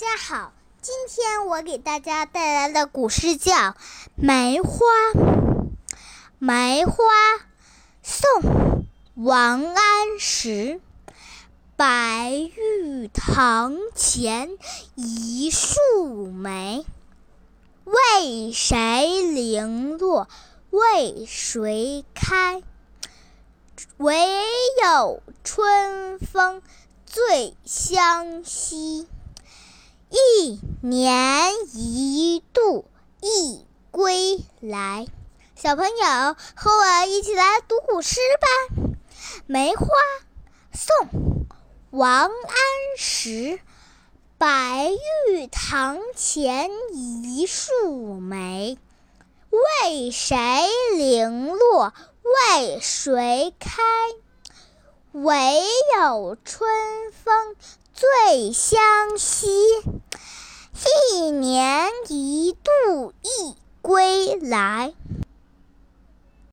大家好，今天我给大家带来的古诗叫《梅花》。梅花，宋，王安石。白玉堂前一树梅，为谁零落为谁开？唯有春风最相惜。一年一度一归来，小朋友和我一起来读古诗吧。梅花，宋，王安石。白玉堂前一树梅，为谁零落为谁开？唯有春风最相惜。一年一度一归来。